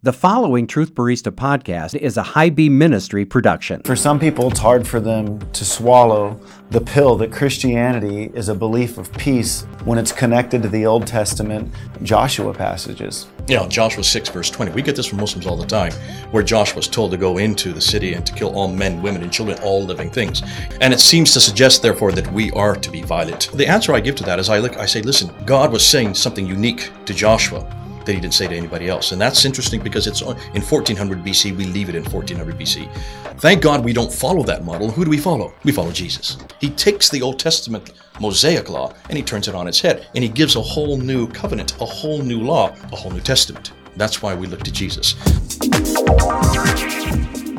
The following Truth Barista podcast is a High Beam Ministry production. For some people, it's hard for them to swallow the pill that Christianity is a belief of peace when it's connected to the Old Testament Joshua passages. You know, Joshua 6, verse 20. We get this from Muslims all the time, where Joshua was told to go into the city and to kill all men, women, and children, all living things. And it seems to suggest, therefore, that we are to be violent. The answer I give to that is I look, I say, listen, God was saying something unique to Joshua that he didn't say to anybody else. And that's interesting because it's in 1400 BC, we leave it in 1400 BC. Thank God we don't follow that model. Who do we follow? We follow Jesus. He takes the Old Testament Mosaic law and he turns it on its head and he gives a whole new covenant, a whole new law, a whole new testament. That's why we look to Jesus.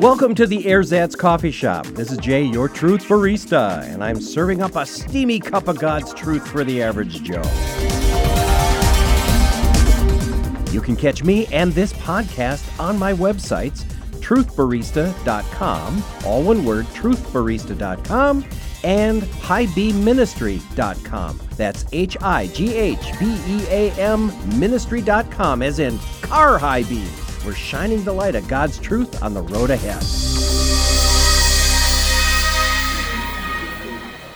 Welcome to the Ersatz Coffee Shop. This is Jay, your truth barista, and I'm serving up a steamy cup of God's truth for the average Joe. You can catch me and this podcast on my websites, truthbarista.com, all one word, truthbarista.com, and highbeamministry.com. That's H I G H B E A M ministry.com, as in car high beam. We're shining the light of God's truth on the road ahead.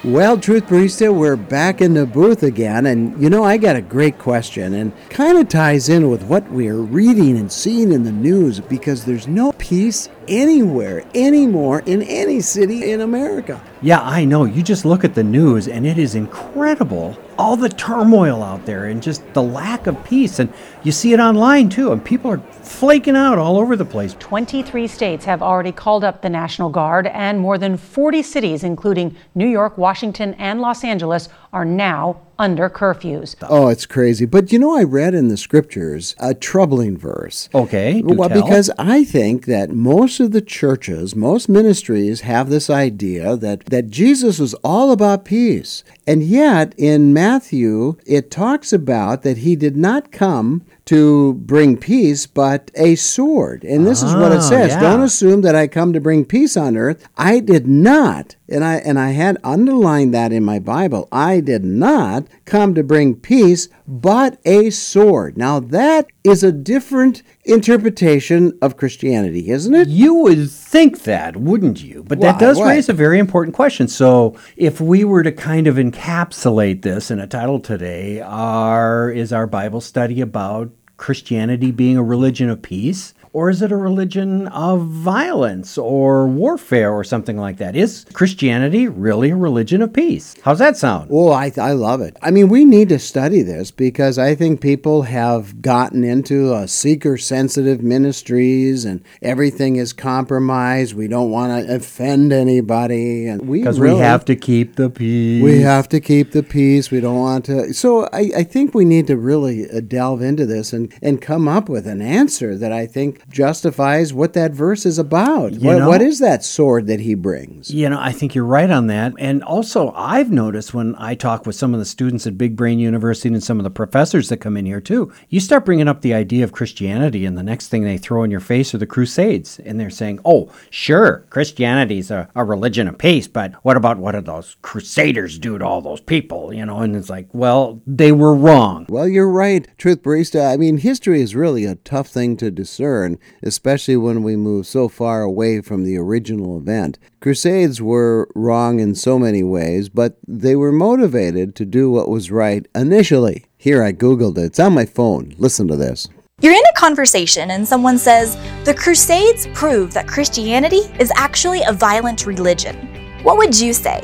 Well, Truth Barista, we're back in the booth again. And you know, I got a great question and kind of ties in with what we're reading and seeing in the news because there's no peace anywhere anymore in any city in America. Yeah, I know. You just look at the news and it is incredible. All the turmoil out there and just the lack of peace. And you see it online too. And people are flaking out all over the place. 23 states have already called up the National Guard, and more than 40 cities, including New York, Washington, and Los Angeles, are now under curfews. Oh, it's crazy. But you know, I read in the scriptures a troubling verse. Okay. Well, because I think that most of the churches, most ministries have this idea that, that Jesus was all about peace. And yet, in Matthew, it talks about that he did not come to bring peace, but a sword. And this is what it Ah, says. yeah. Don't assume that I come to bring peace on earth. I did not. And I and I had underlined that in my Bible. I did not come to bring peace, but a sword. Now that is a different interpretation of Christianity, isn't it? You would think that, wouldn't you? But Why? that does raise a very important question. So, if we were to kind of encapsulate this in a title today, are is our Bible study about Christianity being a religion of peace? Or is it a religion of violence or warfare or something like that? Is Christianity really a religion of peace? How's that sound? Oh, I, I love it. I mean, we need to study this because I think people have gotten into uh, seeker sensitive ministries and everything is compromised. We don't want to offend anybody. and we Because really- we have to keep the peace. We have to keep the peace. We don't want to. So I, I think we need to really uh, delve into this and, and come up with an answer that I think justifies what that verse is about. What, know- what is that sword that he brings? You know, I think you're right on that. And also, I've noticed when I talk with some of the students at Big Brain University and some of the professors that come in here too, you start bringing up the idea of Christianity, and the next thing they throw in your face are the Crusades. And they're saying, oh, sure, Christianity's a, a religion of peace, but what about what did those Crusaders do to all those people? You know, and it's like, well, they were wrong. Well, you're right, Truth Barista. I mean, history is really a tough thing to discern, especially when we move so far away from the original event. Crusades were wrong in so many ways, but they were motivated to do what was right initially. Here, I Googled it. It's on my phone. Listen to this. You're in a conversation and someone says, The Crusades prove that Christianity is actually a violent religion. What would you say?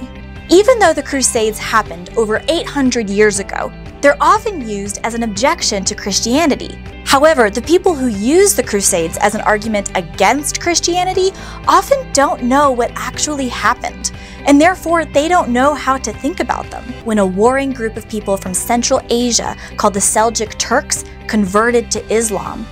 Even though the Crusades happened over 800 years ago, they're often used as an objection to Christianity. However, the people who use the Crusades as an argument against Christianity often don't know what actually happened, and therefore they don't know how to think about them. When a warring group of people from Central Asia called the Seljuk Turks converted to Islam,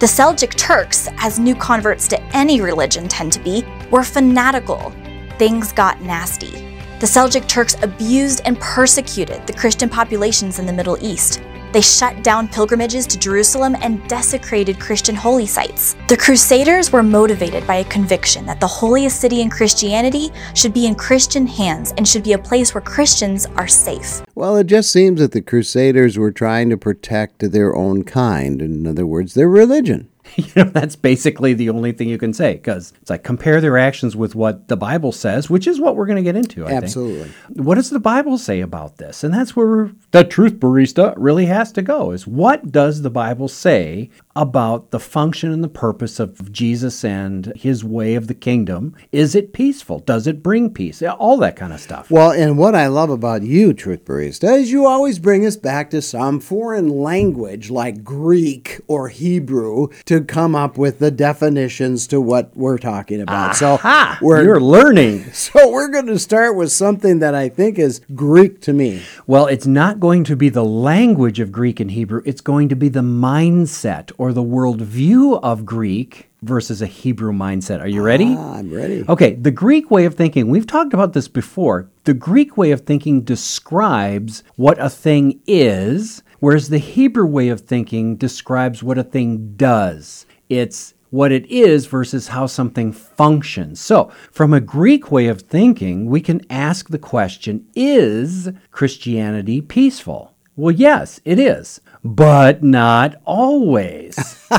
the Seljuk Turks, as new converts to any religion tend to be, were fanatical. Things got nasty. The Seljuk Turks abused and persecuted the Christian populations in the Middle East. They shut down pilgrimages to Jerusalem and desecrated Christian holy sites. The Crusaders were motivated by a conviction that the holiest city in Christianity should be in Christian hands and should be a place where Christians are safe. Well, it just seems that the Crusaders were trying to protect their own kind, in other words, their religion. you know, that's basically the only thing you can say because it's like compare their actions with what the Bible says, which is what we're going to get into. I Absolutely. Think. What does the Bible say about this? And that's where the truth barista really has to go is what does the Bible say about the function and the purpose of Jesus and his way of the kingdom? Is it peaceful? Does it bring peace? All that kind of stuff. Well, and what I love about you, Truth Barista, is you always bring us back to some foreign language like Greek or Hebrew to come up with the definitions to what we're talking about. Aha! So we're You're learning. So we're going to start with something that I think is Greek to me. Well, it's not going to be the language of Greek and Hebrew, it's going to be the mindset or the worldview of Greek versus a Hebrew mindset. Are you ready? Ah, I'm ready. Okay, the Greek way of thinking, we've talked about this before. The Greek way of thinking describes what a thing is, whereas the Hebrew way of thinking describes what a thing does. It's what it is versus how something functions. So, from a Greek way of thinking, we can ask the question Is Christianity peaceful? Well, yes, it is, but not always.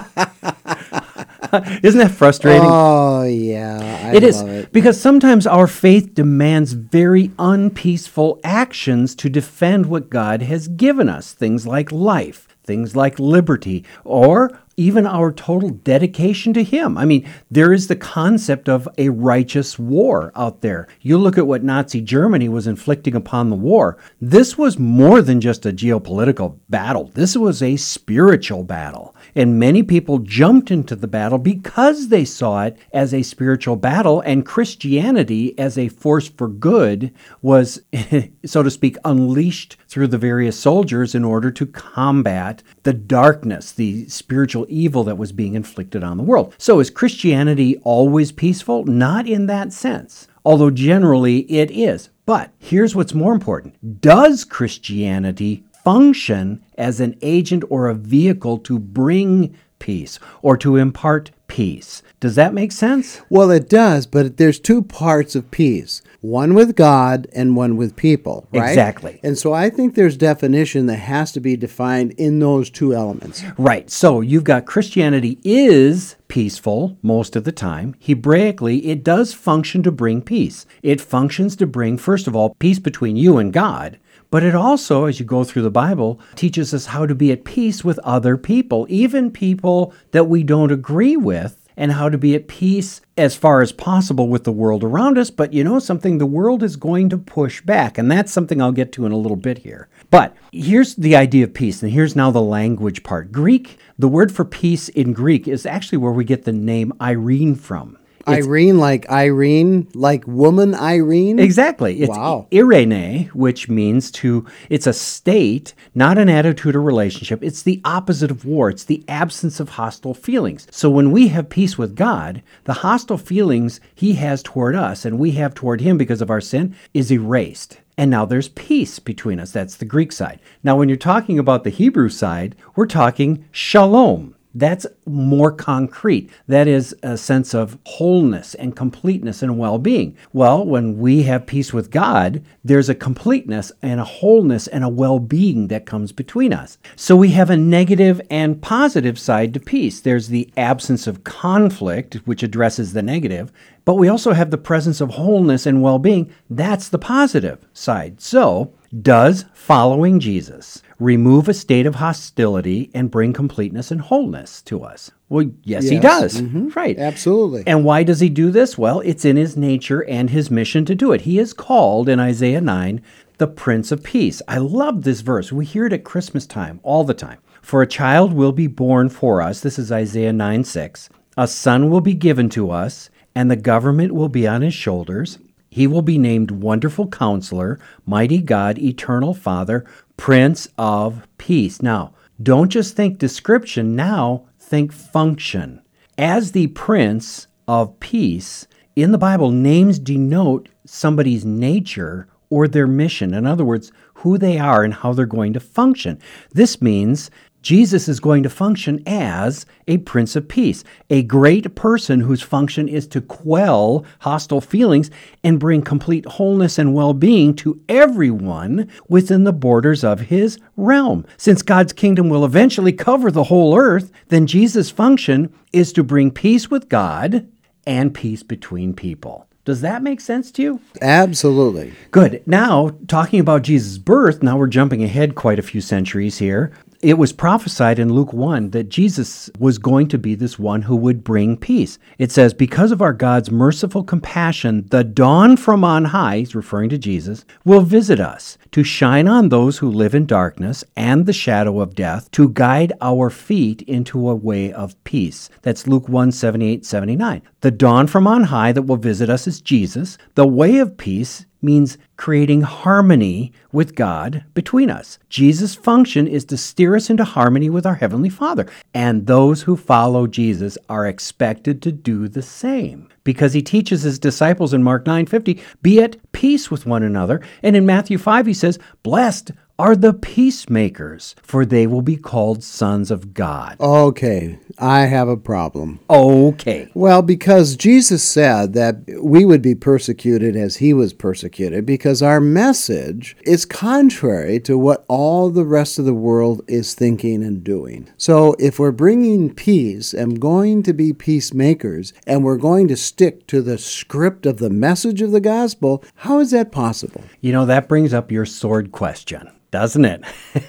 Isn't that frustrating? Oh, yeah. I It is it. because sometimes our faith demands very unpeaceful actions to defend what God has given us. Things like life, things like liberty, or even our total dedication to Him. I mean, there is the concept of a righteous war out there. You look at what Nazi Germany was inflicting upon the war. This was more than just a geopolitical battle, this was a spiritual battle. And many people jumped into the battle because they saw it as a spiritual battle, and Christianity as a force for good was, so to speak, unleashed through the various soldiers in order to combat the darkness, the spiritual evil that was being inflicted on the world. So, is Christianity always peaceful? Not in that sense, although generally it is. But here's what's more important Does Christianity function as an agent or a vehicle to bring peace or to impart peace? Does that make sense? Well, it does, but there's two parts of peace one with God and one with people, right? Exactly. And so I think there's definition that has to be defined in those two elements. Right. So you've got Christianity is peaceful most of the time. Hebraically, it does function to bring peace. It functions to bring, first of all, peace between you and God. But it also, as you go through the Bible, teaches us how to be at peace with other people, even people that we don't agree with and how to be at peace as far as possible with the world around us. But you know something? The world is going to push back. And that's something I'll get to in a little bit here. But here's the idea of peace. And here's now the language part. Greek, the word for peace in Greek is actually where we get the name Irene from. Irene, like Irene, like woman Irene? Exactly. It's Wow. irene, which means to, it's a state, not an attitude or relationship. It's the opposite of war. It's the absence of hostile feelings. So when we have peace with God, the hostile feelings he has toward us and we have toward him because of our sin is erased. And now there's peace between us. That's the Greek side. Now, when you're talking about the Hebrew side, we're talking shalom. That's more concrete. That is a sense of wholeness and completeness and well being. Well, when we have peace with God, there's a completeness and a wholeness and a well being that comes between us. So we have a negative and positive side to peace. There's the absence of conflict, which addresses the negative, but we also have the presence of wholeness and well being. That's the positive side. So, does following Jesus remove a state of hostility and bring completeness and wholeness to us? Well, yes, he Yes. does. Mm-hmm. Right. Absolutely. And why does he do this? Well, it's in his nature and his mission to do it. He is called in Isaiah 9 the Prince of Peace. I love this verse. We hear it at Christmas time all the time. For a child will be born for us. This is Isaiah 9 6. A son will be given to us, and the government will be on his shoulders. He will be named Wonderful Counselor, Mighty God, Eternal Father, Prince of Peace. Now, don't just think description, now think function. As the Prince of Peace, in the Bible, names denote somebody's nature or their mission. In other words, who they are and how they're going to function. This means Jesus is going to function as a Prince of Peace, a great person whose function is to quell hostile feelings and bring complete wholeness and well being to everyone within the borders of his realm. Since God's kingdom will eventually cover the whole earth, then Jesus' function is to bring peace with God and peace between people. Does that make sense to you? Absolutely. Good. Now, talking about Jesus' birth, now we're jumping ahead quite a few centuries here. It was prophesied in Luke 1 that Jesus was going to be this one who would bring peace. It says, Because of our God's merciful compassion, the dawn from on high, he's referring to Jesus, will visit us to shine on those who live in darkness and the shadow of death, to guide our feet into a way of peace. That's Luke 1 78 79. The dawn from on high that will visit us is Jesus. The way of peace means creating harmony with God between us. Jesus' function is to steer us into harmony with our Heavenly Father, and those who follow Jesus are expected to do the same. Because he teaches his disciples in Mark 9:50, "Be at peace with one another." And in Matthew 5 he says, "Blessed are the peacemakers, for they will be called sons of God. Okay, I have a problem. Okay. Well, because Jesus said that we would be persecuted as he was persecuted, because our message is contrary to what all the rest of the world is thinking and doing. So, if we're bringing peace and going to be peacemakers, and we're going to stick to the script of the message of the gospel, how is that possible? You know, that brings up your sword question, doesn't it?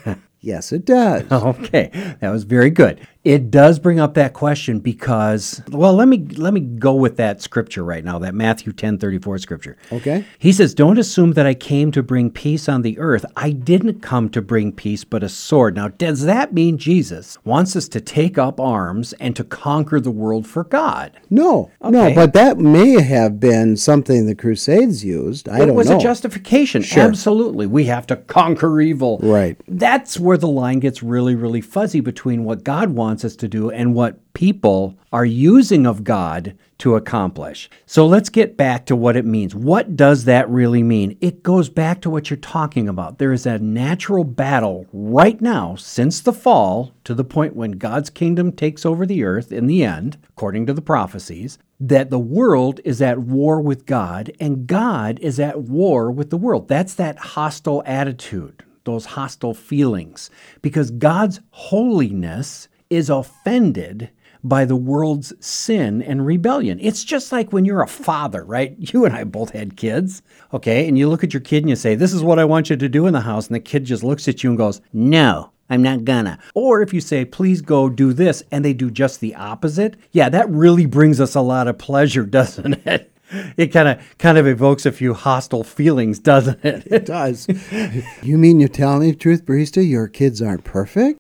Yes, it does. Okay, that was very good. It does bring up that question because, well, let me let me go with that scripture right now, that Matthew ten thirty four scripture. Okay. He says, "Don't assume that I came to bring peace on the earth. I didn't come to bring peace, but a sword." Now, does that mean Jesus wants us to take up arms and to conquer the world for God? No, no, but that may have been something the Crusades used. I it don't know. It was a justification. Sure. Absolutely. We have to conquer evil. Right. That's where the line gets really, really fuzzy between what God wants us to do and what people are using of God to accomplish. So let's get back to what it means. What does that really mean? It goes back to what you're talking about. There is a natural battle right now since the fall to the point when God's kingdom takes over the earth in the end, according to the prophecies, that the world is at war with God and God is at war with the world. That's that hostile attitude, those hostile feelings, because God's holiness is offended by the world's sin and rebellion. It's just like when you're a father, right? You and I both had kids, okay? And you look at your kid and you say, This is what I want you to do in the house. And the kid just looks at you and goes, No. I'm not gonna. Or if you say, please go do this, and they do just the opposite, yeah, that really brings us a lot of pleasure, doesn't it? It kind of kind of evokes a few hostile feelings, doesn't it? It does. you mean you're telling me the truth, Barista? Your kids aren't perfect?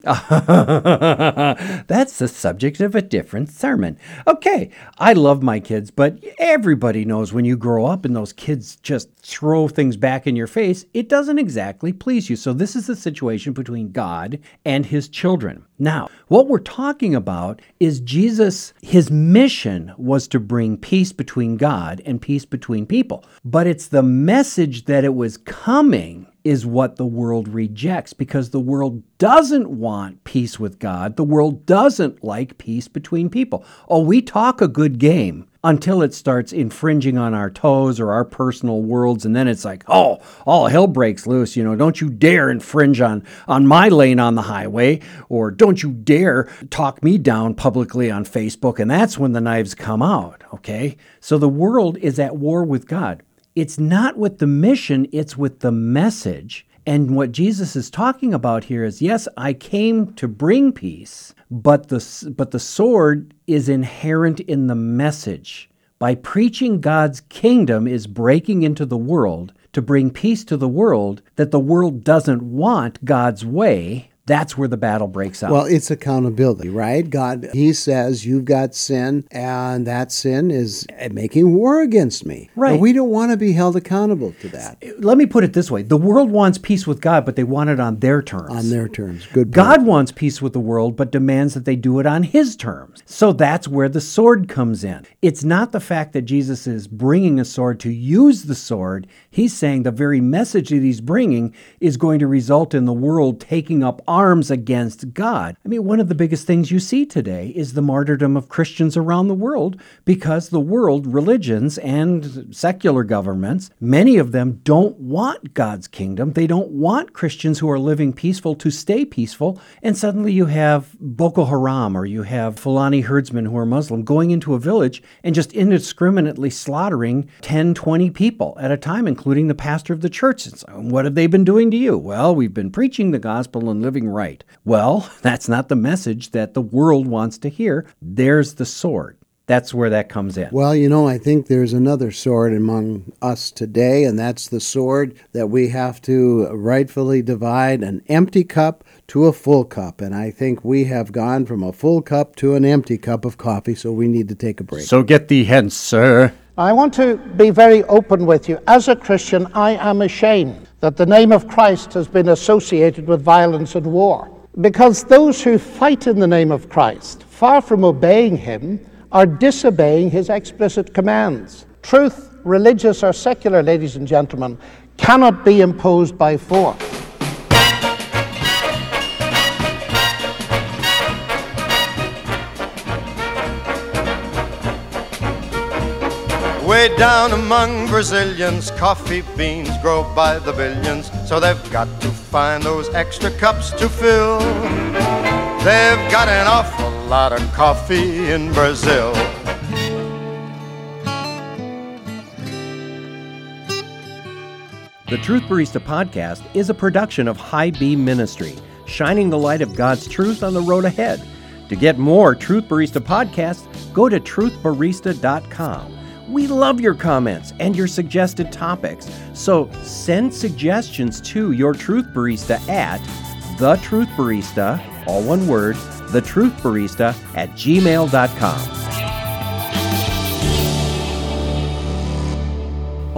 That's the subject of a different sermon. Okay, I love my kids, but everybody knows when you grow up and those kids just throw things back in your face, it doesn't exactly please you. So, this is the situation between God and his children. Now, what we're talking about is Jesus, his mission was to bring peace between God and peace between people. But it's the message that it was coming is what the world rejects because the world doesn't want peace with God. The world doesn't like peace between people. Oh, we talk a good game until it starts infringing on our toes or our personal worlds and then it's like, "Oh, all hell breaks loose, you know, don't you dare infringe on on my lane on the highway or don't you dare talk me down publicly on Facebook." And that's when the knives come out, okay? So the world is at war with God. It's not with the mission, it's with the message. And what Jesus is talking about here is yes, I came to bring peace, but the, but the sword is inherent in the message. By preaching God's kingdom is breaking into the world to bring peace to the world that the world doesn't want God's way. That's where the battle breaks out. Well, it's accountability, right? God, He says, You've got sin, and that sin is making war against me. Right. And we don't want to be held accountable to that Let me put it this way the world wants peace with God, but they want it on their terms. on their terms. Good. point. God wants peace with the world, but demands that they do it on his terms. So that's where the sword comes in. It's not the fact that Jesus is bringing a sword to use the sword. He's saying the very message that he's bringing is going to result in the world taking up arms against God. I mean, one of the biggest things you see today is the martyrdom of Christians around the world because the world, religions, and secular governments, many of them don't want God's kingdom. They don't want Christians who are living peaceful to stay peaceful. And suddenly you have Boko Haram or you have Fulani herdsmen who are Muslim going into a village and just indiscriminately slaughtering 10, 20 people at a time, including the pastor of the church. What have they been doing to you? Well, we've been preaching the gospel and living right. Well, that's not the message that the world wants to hear. There's the sword. That's where that comes in. Well, you know, I think there's another sword among us today, and that's the sword that we have to rightfully divide an empty cup to a full cup. And I think we have gone from a full cup to an empty cup of coffee, so we need to take a break. So get thee hence, sir. I want to be very open with you. As a Christian, I am ashamed that the name of Christ has been associated with violence and war. Because those who fight in the name of Christ, far from obeying him, are disobeying his explicit commands. Truth, religious or secular, ladies and gentlemen, cannot be imposed by force. Way down among Brazilians, coffee beans grow by the billions, so they've got to find those extra cups to fill. They've got an awful lot of coffee in Brazil. The Truth Barista podcast is a production of High Beam Ministry, shining the light of God's truth on the road ahead. To get more Truth Barista podcasts, go to truthbarista.com. We love your comments and your suggested topics, so send suggestions to your Truth Barista at the Truth Barista, all one word, the Truth Barista at gmail.com.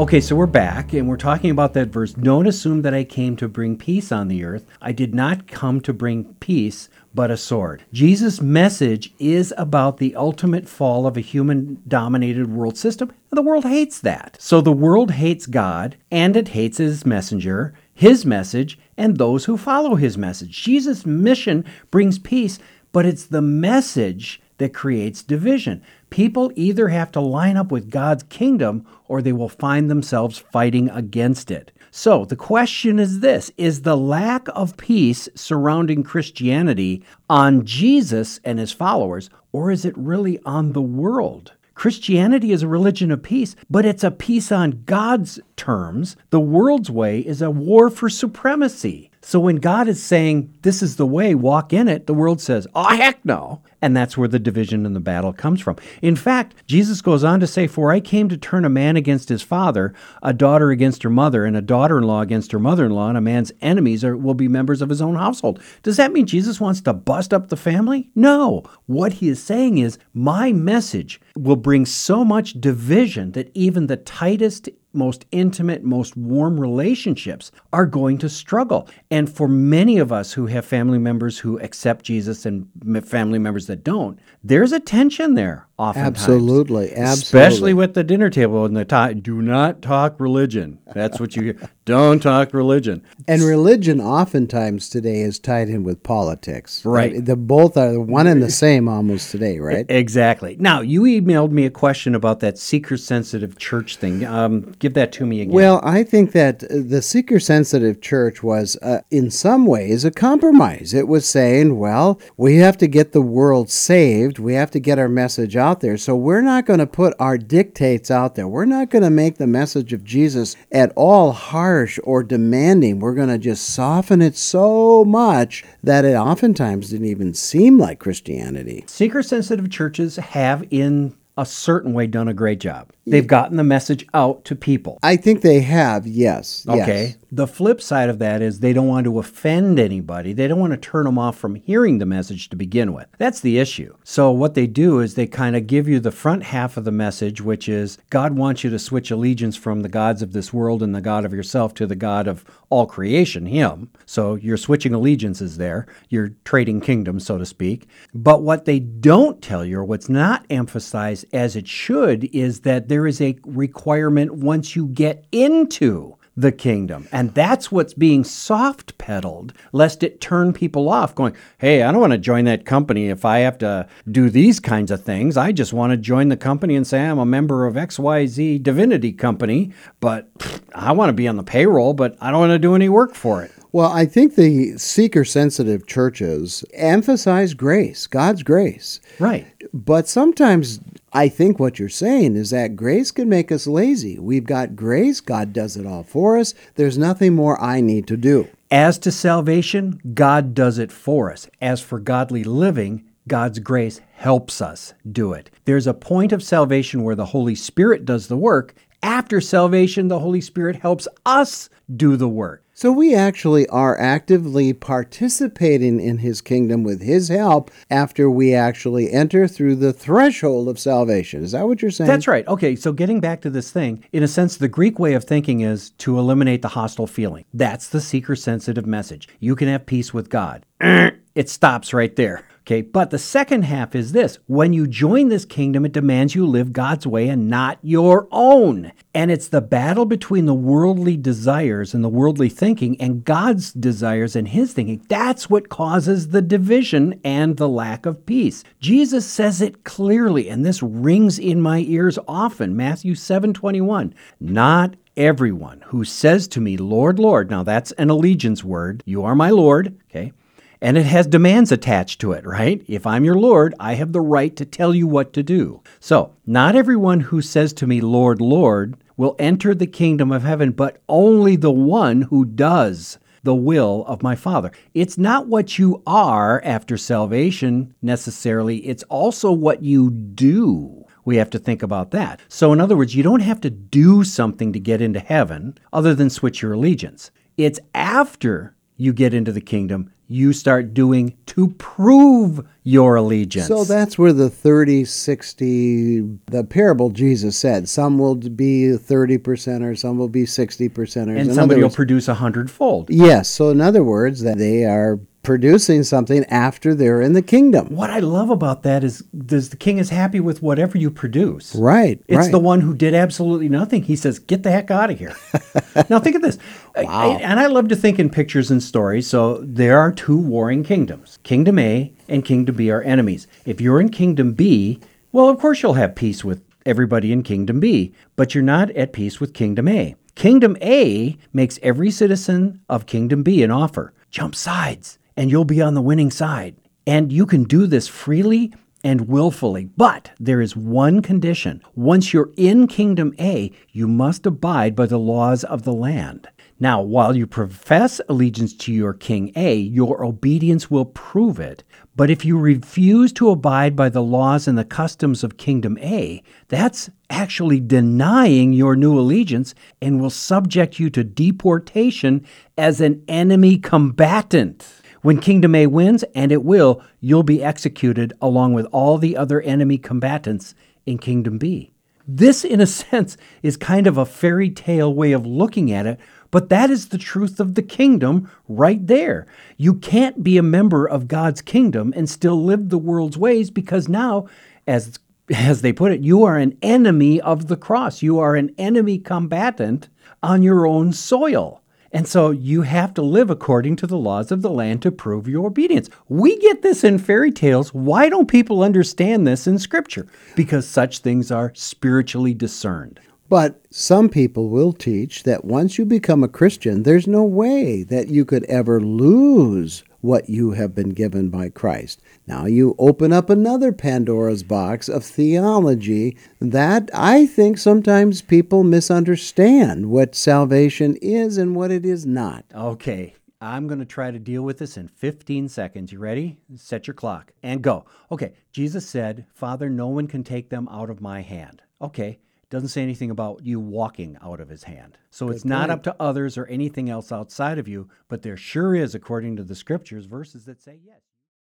Okay, so we're back and we're talking about that verse. Don't assume that I came to bring peace on the earth. I did not come to bring peace, but a sword. Jesus' message is about the ultimate fall of a human dominated world system, and the world hates that. So the world hates God and it hates his messenger, his message, and those who follow his message. Jesus' mission brings peace, but it's the message that creates division. People either have to line up with God's kingdom or they will find themselves fighting against it. So the question is this Is the lack of peace surrounding Christianity on Jesus and his followers, or is it really on the world? Christianity is a religion of peace, but it's a peace on God's terms. The world's way is a war for supremacy. So when God is saying, This is the way, walk in it, the world says, Oh, heck no. And that's where the division and the battle comes from. In fact, Jesus goes on to say, For I came to turn a man against his father, a daughter against her mother, and a daughter in law against her mother in law, and a man's enemies are, will be members of his own household. Does that mean Jesus wants to bust up the family? No. What he is saying is, My message will bring so much division that even the tightest most intimate, most warm relationships are going to struggle. And for many of us who have family members who accept Jesus and family members that don't, there's a tension there oftentimes. Absolutely, absolutely. Especially with the dinner table and the time. Do not talk religion. That's what you hear. Don't talk religion. And religion oftentimes today is tied in with politics. Right. The both are one and the same almost today, right? Exactly. Now, you emailed me a question about that seeker sensitive church thing. Um, give that to me again. Well, I think that the seeker sensitive church was, uh, in some ways, a compromise. It was saying, well, we have to get the world saved, we have to get our message out there. So we're not going to put our dictates out there. We're not going to make the message of Jesus at all harsh or demanding. We're going to just soften it so much that it oftentimes didn't even seem like Christianity. Seeker sensitive churches have in a certain way done a great job. They've gotten the message out to people. I think they have, yes. yes. Okay. The flip side of that is they don't want to offend anybody. They don't want to turn them off from hearing the message to begin with. That's the issue. So, what they do is they kind of give you the front half of the message, which is God wants you to switch allegiance from the gods of this world and the God of yourself to the God of all creation, Him. So, you're switching allegiances there. You're trading kingdoms, so to speak. But what they don't tell you, or what's not emphasized as it should, is that there is a requirement once you get into the kingdom. And that's what's being soft pedaled, lest it turn people off, going, hey, I don't want to join that company if I have to do these kinds of things. I just want to join the company and say I'm a member of XYZ Divinity Company, but pff, I want to be on the payroll, but I don't want to do any work for it. Well, I think the seeker sensitive churches emphasize grace, God's grace. Right. But sometimes I think what you're saying is that grace can make us lazy. We've got grace, God does it all for us. There's nothing more I need to do. As to salvation, God does it for us. As for godly living, God's grace helps us do it. There's a point of salvation where the Holy Spirit does the work. After salvation, the Holy Spirit helps us do the work. So we actually are actively participating in his kingdom with his help after we actually enter through the threshold of salvation. Is that what you're saying? That's right. Okay, so getting back to this thing, in a sense, the Greek way of thinking is to eliminate the hostile feeling. That's the seeker sensitive message. You can have peace with God. It stops right there. Okay, but the second half is this when you join this kingdom, it demands you live God's way and not your own. And it's the battle between the worldly desires and the worldly thinking and God's desires and his thinking. That's what causes the division and the lack of peace. Jesus says it clearly, and this rings in my ears often. Matthew 7 21. Not everyone who says to me, Lord, Lord, now that's an allegiance word. You are my Lord, okay? And it has demands attached to it, right? If I'm your Lord, I have the right to tell you what to do. So, not everyone who says to me, Lord, Lord, will enter the kingdom of heaven, but only the one who does the will of my Father. It's not what you are after salvation necessarily, it's also what you do. We have to think about that. So, in other words, you don't have to do something to get into heaven other than switch your allegiance. It's after you get into the kingdom you start doing to prove your allegiance. So that's where the 30 60, the parable Jesus said, some will be 30% or some will be 60%. And somebody will produce a hundredfold. Yes. So, in other words, that they are producing something after they're in the kingdom. What I love about that is does the king is happy with whatever you produce. Right. It's right. the one who did absolutely nothing. He says, "Get the heck out of here." now think of this. Wow. I, and I love to think in pictures and stories. So there are two warring kingdoms. Kingdom A and Kingdom B are enemies. If you're in Kingdom B, well, of course you'll have peace with everybody in Kingdom B, but you're not at peace with Kingdom A. Kingdom A makes every citizen of Kingdom B an offer. Jump sides and you'll be on the winning side. And you can do this freely and willfully. But there is one condition. Once you're in Kingdom A, you must abide by the laws of the land. Now, while you profess allegiance to your King A, your obedience will prove it. But if you refuse to abide by the laws and the customs of Kingdom A, that's actually denying your new allegiance and will subject you to deportation as an enemy combatant. When Kingdom A wins, and it will, you'll be executed along with all the other enemy combatants in Kingdom B. This, in a sense, is kind of a fairy tale way of looking at it, but that is the truth of the kingdom right there. You can't be a member of God's kingdom and still live the world's ways because now, as as they put it, you are an enemy of the cross. You are an enemy combatant on your own soil. And so you have to live according to the laws of the land to prove your obedience. We get this in fairy tales. Why don't people understand this in Scripture? Because such things are spiritually discerned. But some people will teach that once you become a Christian, there's no way that you could ever lose what you have been given by Christ. Now you open up another Pandora's box of theology that I think sometimes people misunderstand what salvation is and what it is not. Okay. I'm going to try to deal with this in 15 seconds. You ready? Set your clock and go. Okay, Jesus said, Father, no one can take them out of my hand. Okay, doesn't say anything about you walking out of his hand. So Good it's not up to others or anything else outside of you, but there sure is, according to the scriptures, verses that say yes.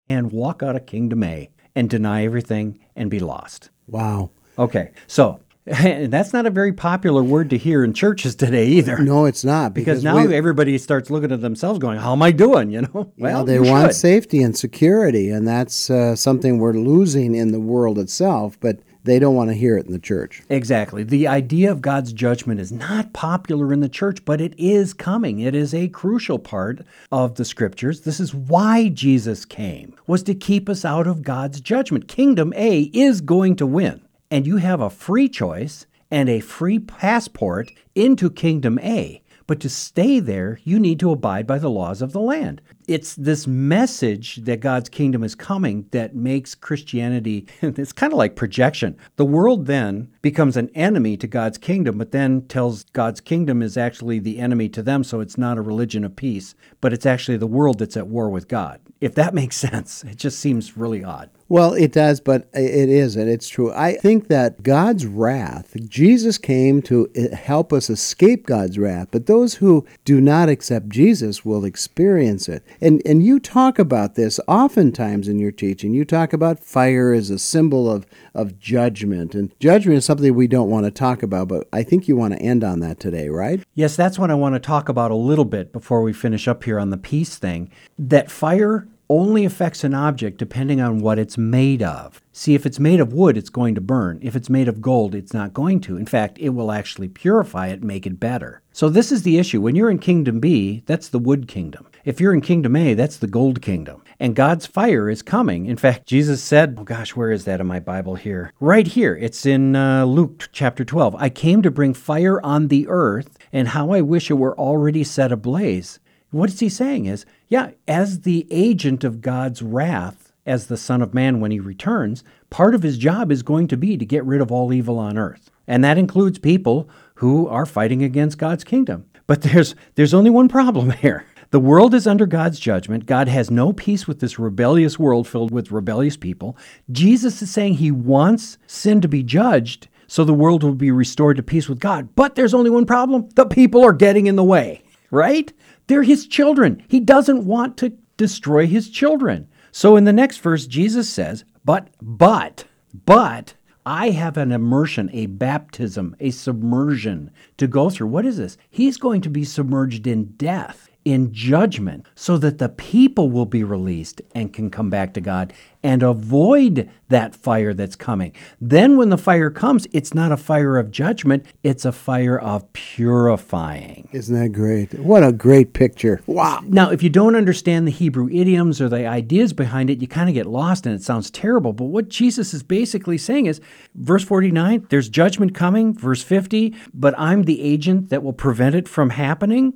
And walk out of kingdom A and deny everything and be lost. Wow. Okay, so and that's not a very popular word to hear in churches today either. No, it's not Because, now we- everybody starts looking at themselves going, How am I doing? You know? well, they want should. safety and security, and that's uh, something we're losing in the world itself. But they don't want to hear it in the church. Exactly. The idea of God's judgment is not popular in the church, but it is coming. It is a crucial part of the scriptures. This is why Jesus came, was to keep us out of God's judgment. Kingdom A is going to win, and you have a free choice and a free passport into Kingdom A. But to stay there, you need to abide by the laws of the land. It's this message that God's kingdom is coming that makes Christianity, it's kind of like projection. The world then becomes an enemy to God's kingdom, but then tells God's kingdom is actually the enemy to them, so it's not a religion of peace, but it's actually the world that's at war with God. If that makes sense, it just seems really odd. Well, it does, but it is, and it's true. I think that God's wrath, Jesus came to help us escape God's wrath, but those who do not accept Jesus will experience it. And and you talk about this oftentimes in your teaching. You talk about fire as a symbol of of judgment, and judgment is something we don't want to talk about, but I think you want to end on that today, right? Yes, that's what I want to talk about a little bit before we finish up here on the peace thing. That fire only affects an object depending on what it's made of. See, if it's made of wood, it's going to burn. If it's made of gold, it's not going to. In fact, it will actually purify it make it better. So, this is the issue. When you're in Kingdom B, that's the wood kingdom. If you're in Kingdom A, that's the gold kingdom. And God's fire is coming. In fact, Jesus said, oh gosh, where is that in my Bible here? Right here. It's in uh, Luke chapter 12. I came to bring fire on the earth, and how I wish it were already set ablaze. What is he saying is, yeah, as the agent of God's wrath, as the Son of Man when he returns, part of his job is going to be to get rid of all evil on earth. And that includes people who are fighting against God's kingdom. But there's there's only one problem here. The world is under God's judgment. God has no peace with this rebellious world filled with rebellious people. Jesus is saying he wants sin to be judged so the world will be restored to peace with God. But there's only one problem the people are getting in the way, right? They're his children. He doesn't want to destroy his children. So in the next verse, Jesus says, But, but, but, I have an immersion, a baptism, a submersion to go through. What is this? He's going to be submerged in death, in judgment, so that the people will be released and can come back to God and avoid that fire that's coming. Then, when the fire comes, it's not a fire of judgment, it's a fire of purifying. Isn't that great? What a great picture. Wow. Now, if you don't understand the Hebrew idioms or the ideas behind it, you kind of get lost and it sounds terrible. But what Jesus is basically saying is verse 49, there's judgment coming. Verse 50, but I'm the agent that will prevent it from happening.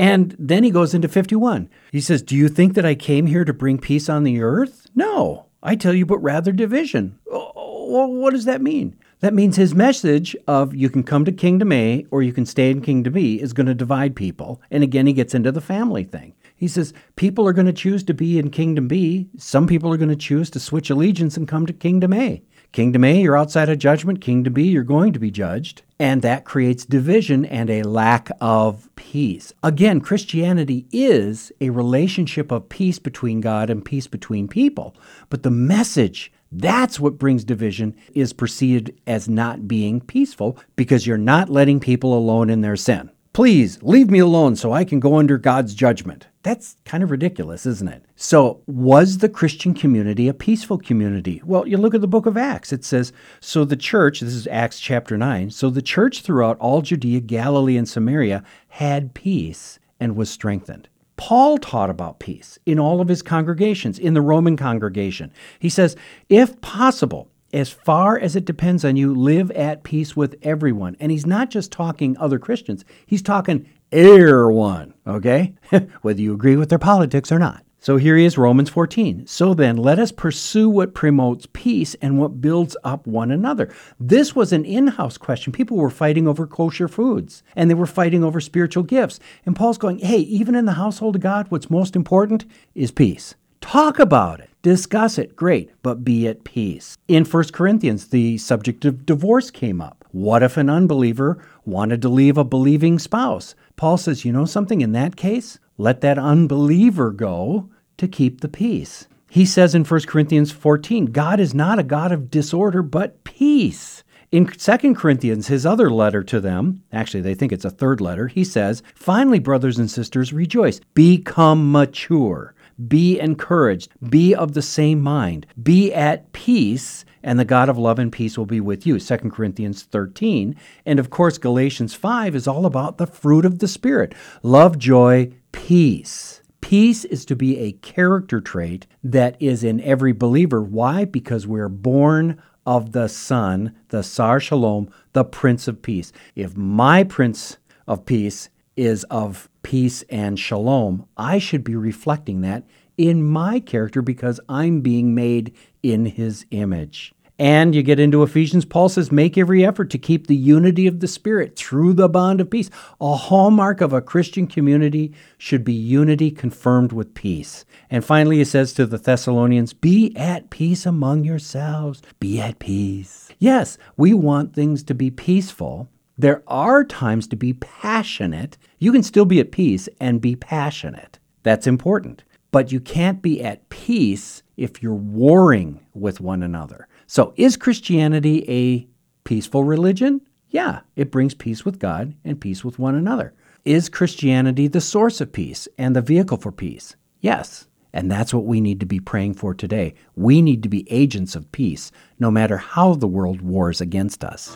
And then he goes into 51. He says, Do you think that I came here to bring peace on the earth? No, I tell you, but rather division. Oh, What does that mean? That means his message of you can come to Kingdom A or you can stay in Kingdom B is going to divide people. And again, he gets into the family thing. He says people are going to choose to be in Kingdom B. Some people are going to choose to switch allegiance and come to Kingdom A. Kingdom A, you're outside of judgment. Kingdom B, you're going to be judged. And that creates division and a lack of peace. Again, Christianity is a relationship of peace between God and peace between people. But the message, that's what brings division, is perceived as not being peaceful because you're not letting people alone in their sin. Please leave me alone so I can go under God's judgment. That's kind of ridiculous, isn't it? So, was the Christian community a peaceful community? Well, you look at the book of Acts. It says, So the church, this is Acts chapter 9, so the church throughout all Judea, Galilee, and Samaria had peace and was strengthened. Paul taught about peace in all of his congregations, in the Roman congregation. He says, If possible, as far as it depends on you, live at peace with everyone. And he's not just talking other Christians, he's talking everyone, okay? Whether you agree with their politics or not. So here he is, Romans 14. So then, let us pursue what promotes peace and what builds up one another. This was an in house question. People were fighting over kosher foods and they were fighting over spiritual gifts. And Paul's going, hey, even in the household of God, what's most important is peace. Talk about it, discuss it, great, but be at peace. In 1 Corinthians, the subject of divorce came up. What if an unbeliever wanted to leave a believing spouse? Paul says, you know something, in that case, let that unbeliever go to keep the peace. He says in 1 Corinthians 14, God is not a God of disorder, but peace. In 2 Corinthians, his other letter to them, actually, they think it's a third letter, he says, Finally, brothers and sisters, rejoice. Become mature. Be encouraged. Be of the same mind. Be at peace, and the God of love and peace will be with you. 2 Corinthians 13. And of course, Galatians 5 is all about the fruit of the Spirit love, joy, peace. Peace is to be a character trait that is in every believer. Why? Because we're born of the Son, the Sar Shalom, the Prince of Peace. If my Prince of Peace is of peace and shalom, I should be reflecting that in my character because I'm being made in his image. And you get into Ephesians, Paul says, make every effort to keep the unity of the Spirit through the bond of peace. A hallmark of a Christian community should be unity confirmed with peace. And finally, he says to the Thessalonians, be at peace among yourselves. Be at peace. Yes, we want things to be peaceful. There are times to be passionate. You can still be at peace and be passionate. That's important. But you can't be at peace if you're warring with one another. So, is Christianity a peaceful religion? Yeah, it brings peace with God and peace with one another. Is Christianity the source of peace and the vehicle for peace? Yes. And that's what we need to be praying for today. We need to be agents of peace, no matter how the world wars against us.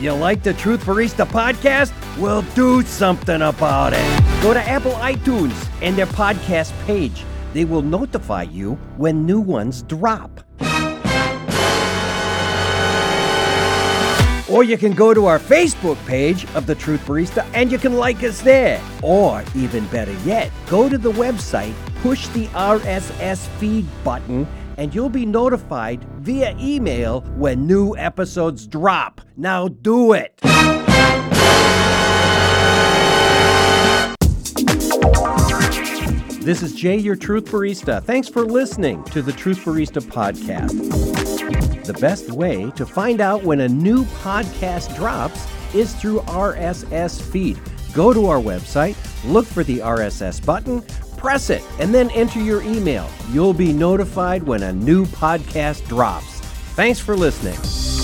You like the Truth Barista podcast? Well, do something about it. Go to Apple iTunes and their podcast page. They will notify you when new ones drop. Or you can go to our Facebook page of The Truth Barista and you can like us there. Or even better yet, go to the website, push the RSS feed button, and you'll be notified via email when new episodes drop. Now do it. This is Jay, your Truth Barista. Thanks for listening to the Truth Barista podcast. The best way to find out when a new podcast drops is through RSS feed. Go to our website, look for the RSS button, press it, and then enter your email. You'll be notified when a new podcast drops. Thanks for listening.